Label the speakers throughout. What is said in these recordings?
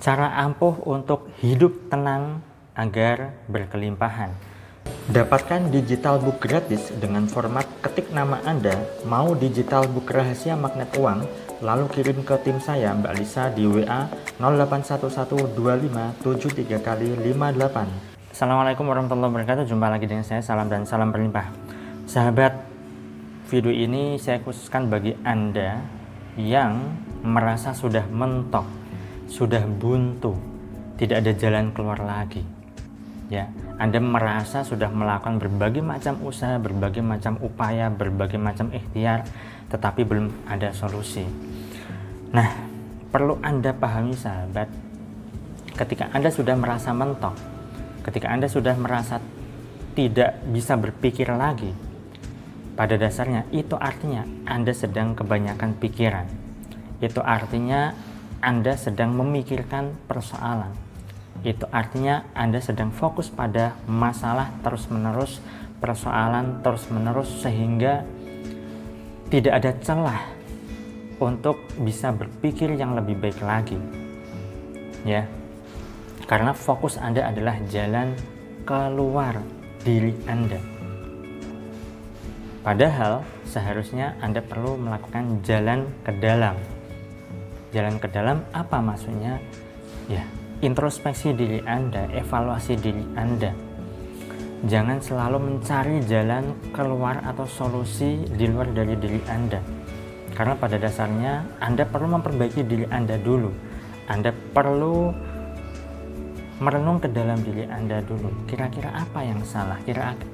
Speaker 1: Cara ampuh untuk hidup tenang agar berkelimpahan. Dapatkan digital book gratis dengan format ketik nama Anda, mau digital book rahasia magnet uang, lalu kirim ke tim saya Mbak Lisa di WA 08112573 kali 58. Assalamualaikum warahmatullahi wabarakatuh. Jumpa lagi dengan saya. Salam dan salam berlimpah. Sahabat, video ini saya khususkan bagi Anda yang merasa sudah mentok sudah buntu, tidak ada jalan keluar lagi. Ya, Anda merasa sudah melakukan berbagai macam usaha, berbagai macam upaya, berbagai macam ikhtiar, tetapi belum ada solusi. Nah, perlu Anda pahami sahabat, ketika Anda sudah merasa mentok, ketika Anda sudah merasa tidak bisa berpikir lagi, pada dasarnya itu artinya Anda sedang kebanyakan pikiran. Itu artinya anda sedang memikirkan persoalan. Itu artinya Anda sedang fokus pada masalah terus-menerus, persoalan terus-menerus sehingga tidak ada celah untuk bisa berpikir yang lebih baik lagi. Ya. Karena fokus Anda adalah jalan keluar diri Anda. Padahal seharusnya Anda perlu melakukan jalan ke dalam jalan ke dalam apa maksudnya? Ya introspeksi diri anda evaluasi diri anda. Jangan selalu mencari jalan keluar atau solusi di luar dari diri anda. Karena pada dasarnya anda perlu memperbaiki diri anda dulu. Anda perlu merenung ke dalam diri anda dulu. Kira-kira apa yang salah?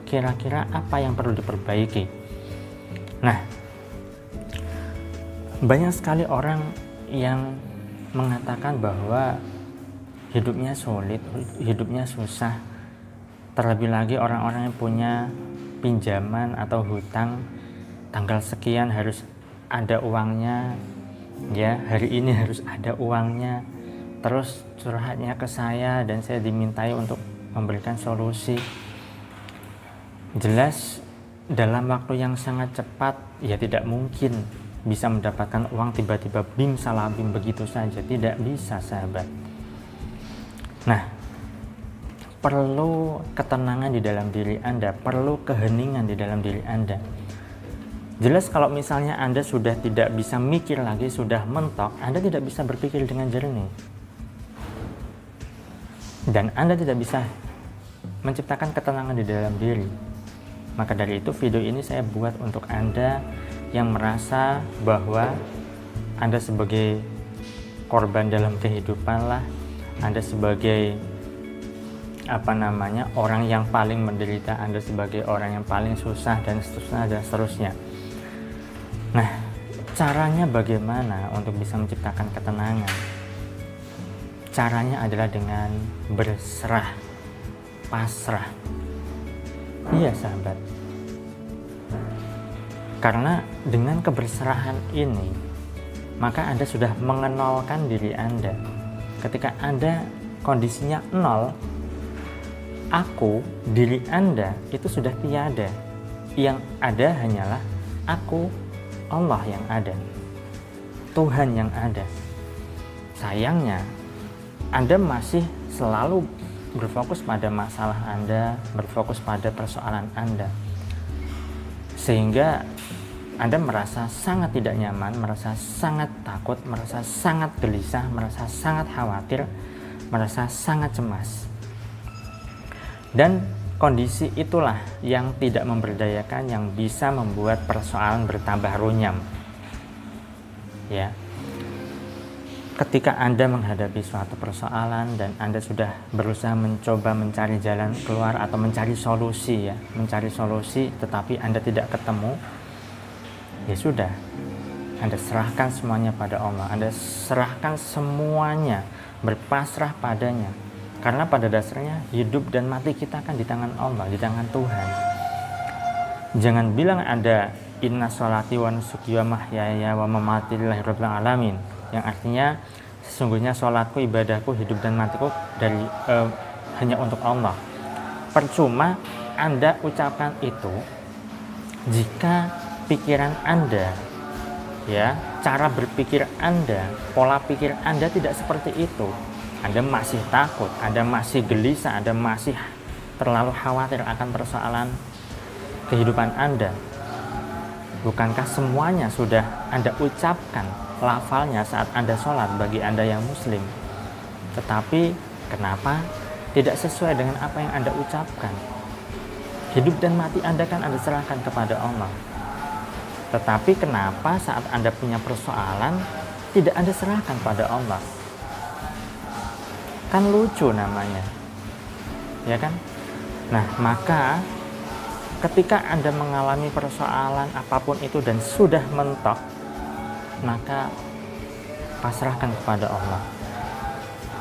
Speaker 1: Kira-kira apa yang perlu diperbaiki? Nah banyak sekali orang yang mengatakan bahwa hidupnya sulit, hidupnya susah. Terlebih lagi orang-orang yang punya pinjaman atau hutang tanggal sekian harus ada uangnya, ya hari ini harus ada uangnya. Terus curhatnya ke saya dan saya dimintai untuk memberikan solusi. Jelas dalam waktu yang sangat cepat ya tidak mungkin bisa mendapatkan uang tiba-tiba bim salah bim begitu saja. Tidak bisa sahabat. Nah perlu ketenangan di dalam diri anda perlu keheningan di dalam diri anda. Jelas kalau misalnya anda sudah tidak bisa mikir lagi sudah mentok anda tidak bisa berpikir dengan jernih. Dan anda tidak bisa menciptakan ketenangan di dalam diri. Maka dari itu video ini saya buat untuk anda yang merasa bahwa Anda sebagai korban dalam kehidupan lah, Anda sebagai apa namanya orang yang paling menderita, Anda sebagai orang yang paling susah dan seterusnya dan seterusnya. Nah, caranya bagaimana untuk bisa menciptakan ketenangan? Caranya adalah dengan berserah, pasrah. Iya, sahabat karena dengan keberserahan ini, maka Anda sudah mengenalkan diri Anda. Ketika Anda kondisinya nol, aku, diri Anda itu sudah tiada. Yang ada hanyalah aku, Allah yang ada. Tuhan yang ada. Sayangnya, Anda masih selalu berfokus pada masalah Anda, berfokus pada persoalan Anda. Sehingga anda merasa sangat tidak nyaman, merasa sangat takut, merasa sangat gelisah, merasa sangat khawatir, merasa sangat cemas. Dan kondisi itulah yang tidak memberdayakan yang bisa membuat persoalan bertambah runyam. Ya. Ketika Anda menghadapi suatu persoalan dan Anda sudah berusaha mencoba mencari jalan keluar atau mencari solusi ya, mencari solusi tetapi Anda tidak ketemu, ya sudah. Anda serahkan semuanya pada Allah. Anda serahkan semuanya berpasrah padanya. Karena pada dasarnya hidup dan mati kita kan di tangan Allah di tangan Tuhan. Jangan bilang ada inna sholati wa nusuki wa mahyaya wa mamati lillahi alamin yang artinya sesungguhnya sholatku ibadahku hidup dan matiku dari uh, hanya untuk Allah percuma anda ucapkan itu jika pikiran Anda, ya, cara berpikir Anda, pola pikir Anda tidak seperti itu. Anda masih takut, Anda masih gelisah, Anda masih terlalu khawatir akan persoalan kehidupan Anda. Bukankah semuanya sudah Anda ucapkan lafalnya saat Anda sholat bagi Anda yang muslim? Tetapi kenapa tidak sesuai dengan apa yang Anda ucapkan? Hidup dan mati Anda kan Anda serahkan kepada Allah. Tetapi kenapa saat Anda punya persoalan tidak Anda serahkan pada Allah? Kan lucu namanya. Ya kan? Nah, maka ketika Anda mengalami persoalan apa pun itu dan sudah mentok, maka pasrahkan kepada Allah.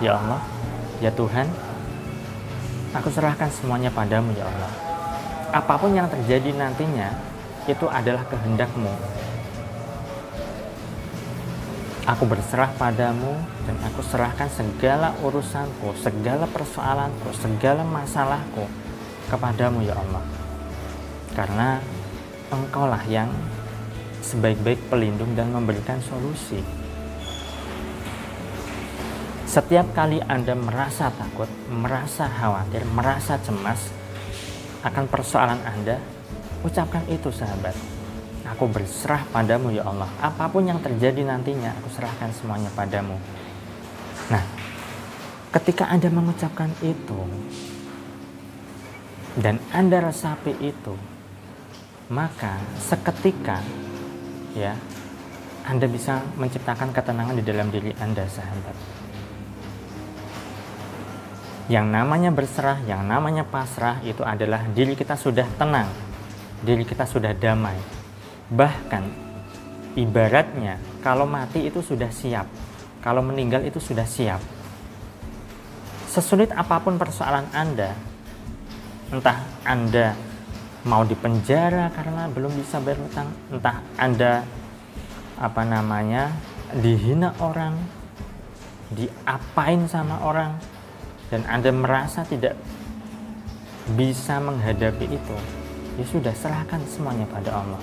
Speaker 1: Ya Allah, ya Tuhan, aku serahkan semuanya padamu ya Allah. Apa pun yang terjadi nantinya, itu adalah kehendakmu. Aku berserah padamu dan aku serahkan segala urusanku, segala persoalanku, segala masalahku kepadamu ya Allah. Karena engkaulah yang sebaik-baik pelindung dan memberikan solusi. Setiap kali Anda merasa takut, merasa khawatir, merasa cemas akan persoalan Anda, Ucapkan itu sahabat. Aku berserah padamu ya Allah. Apa pun yang terjadi nantinya, aku serahkan semuanya padamu. Nah, ketika Anda mengucapkan itu, dan Anda resapi itu, maka seketika ya Anda bisa menciptakan ketenangan di dalam diri Anda, sahabat. Yang namanya berserah, yang namanya pasrah itu adalah diri kita sudah tenang, diri kita sudah damai. Bahkan ibaratnya kalau mati itu sudah siap, kalau meninggal itu sudah siap. Sesulit apa pun persoalan Anda, entah Anda mau dipenjara karena belum bisa bayar utang, entah Anda apa namanya dihina orang, diapain sama orang, dan Anda merasa tidak bisa menghadapi itu, ya sudah serahkan semuanya pada Allah.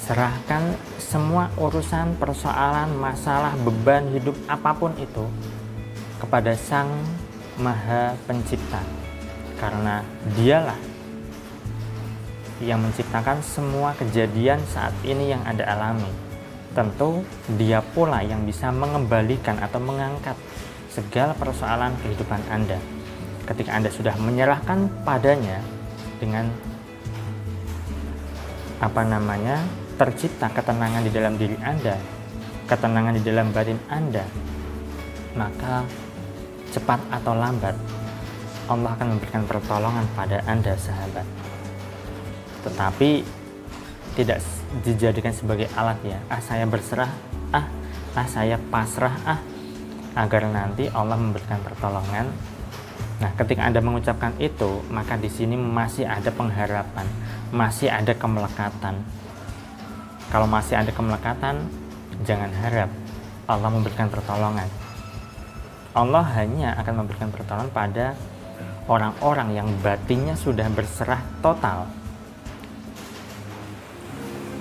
Speaker 1: Serahkan semua urusan persoalan masalah beban hidup apa pun itu kepada sang maha pencipta. Karena dialah yang menciptakan semua kejadian saat ini yang Anda alami. Tentu dia pula yang bisa mengembalikan atau mengangkat segala persoalan kehidupan Anda. Ketika Anda sudah menyerahkan padanya, dengan apa namanya tercipta ketenangan di dalam diri Anda, ketenangan di dalam batin Anda, maka cepat atau lambat Allah akan memberikan pertolongan pada Anda sahabat. Tetapi tidak dijadikan sebagai alat ya. Ah saya berserah, ah ah saya pasrah, ah agar nanti Allah memberikan pertolongan Nah, ketika Anda mengucapkan itu, maka di sini masih ada pengharapan, masih ada kemelekatan. Kalau masih ada kemelekatan, jangan harap Allah memberikan pertolongan. Allah hanya akan memberikan pertolongan pada orang-orang yang batinnya sudah berserah total.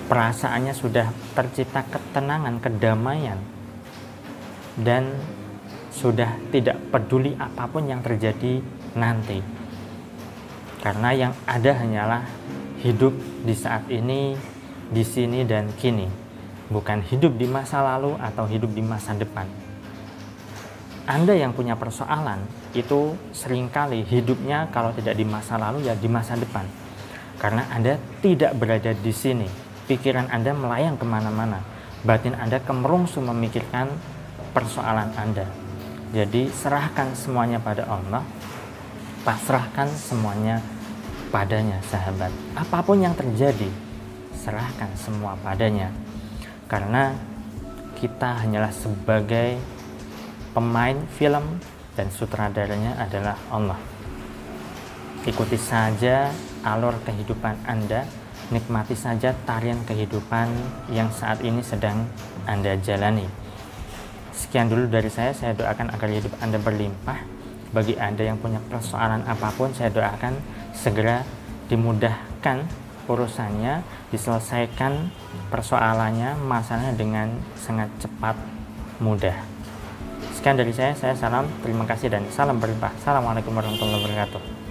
Speaker 1: Perasaannya sudah tercipta ketenangan, kedamaian, dan sudah tidak peduli apa pun yang terjadi nanti. Karena yang ada hanyalah hidup di saat ini, di sini dan kini, bukan hidup di masa lalu atau hidup di masa depan. Anda yang punya persoalan itu sering kali hidupnya kalau tidak di masa lalu ya di masa depan. Karena Anda tidak berada di sini. Pikiran Anda melayang ke mana-mana. Batin Anda kemerungsung memikirkan persoalan Anda. Jadi serahkan semuanya pada Allah, pasrahkan semuanya padanya sahabat. Apa pun yang terjadi, serahkan semua padanya. Karena kita hanyalah sebagai pemain film dan sutradaranya adalah Allah. Ikuti saja alur kehidupan Anda, nikmati saja tarian kehidupan yang saat ini sedang Anda jalani. Sekian dulu dari saya, saya doakan agar hidup Anda berlimpah. Bagi Anda yang punya persoalan apa pun, saya doakan segera dimudahkan urusannya, diselesaikan persoalannya, masalahnya dengan sangat cepat, mudah. Sekian dari saya, saya salam, terima kasih dan salam berlimpah. Assalamualaikum warahmatullahi wabarakatuh.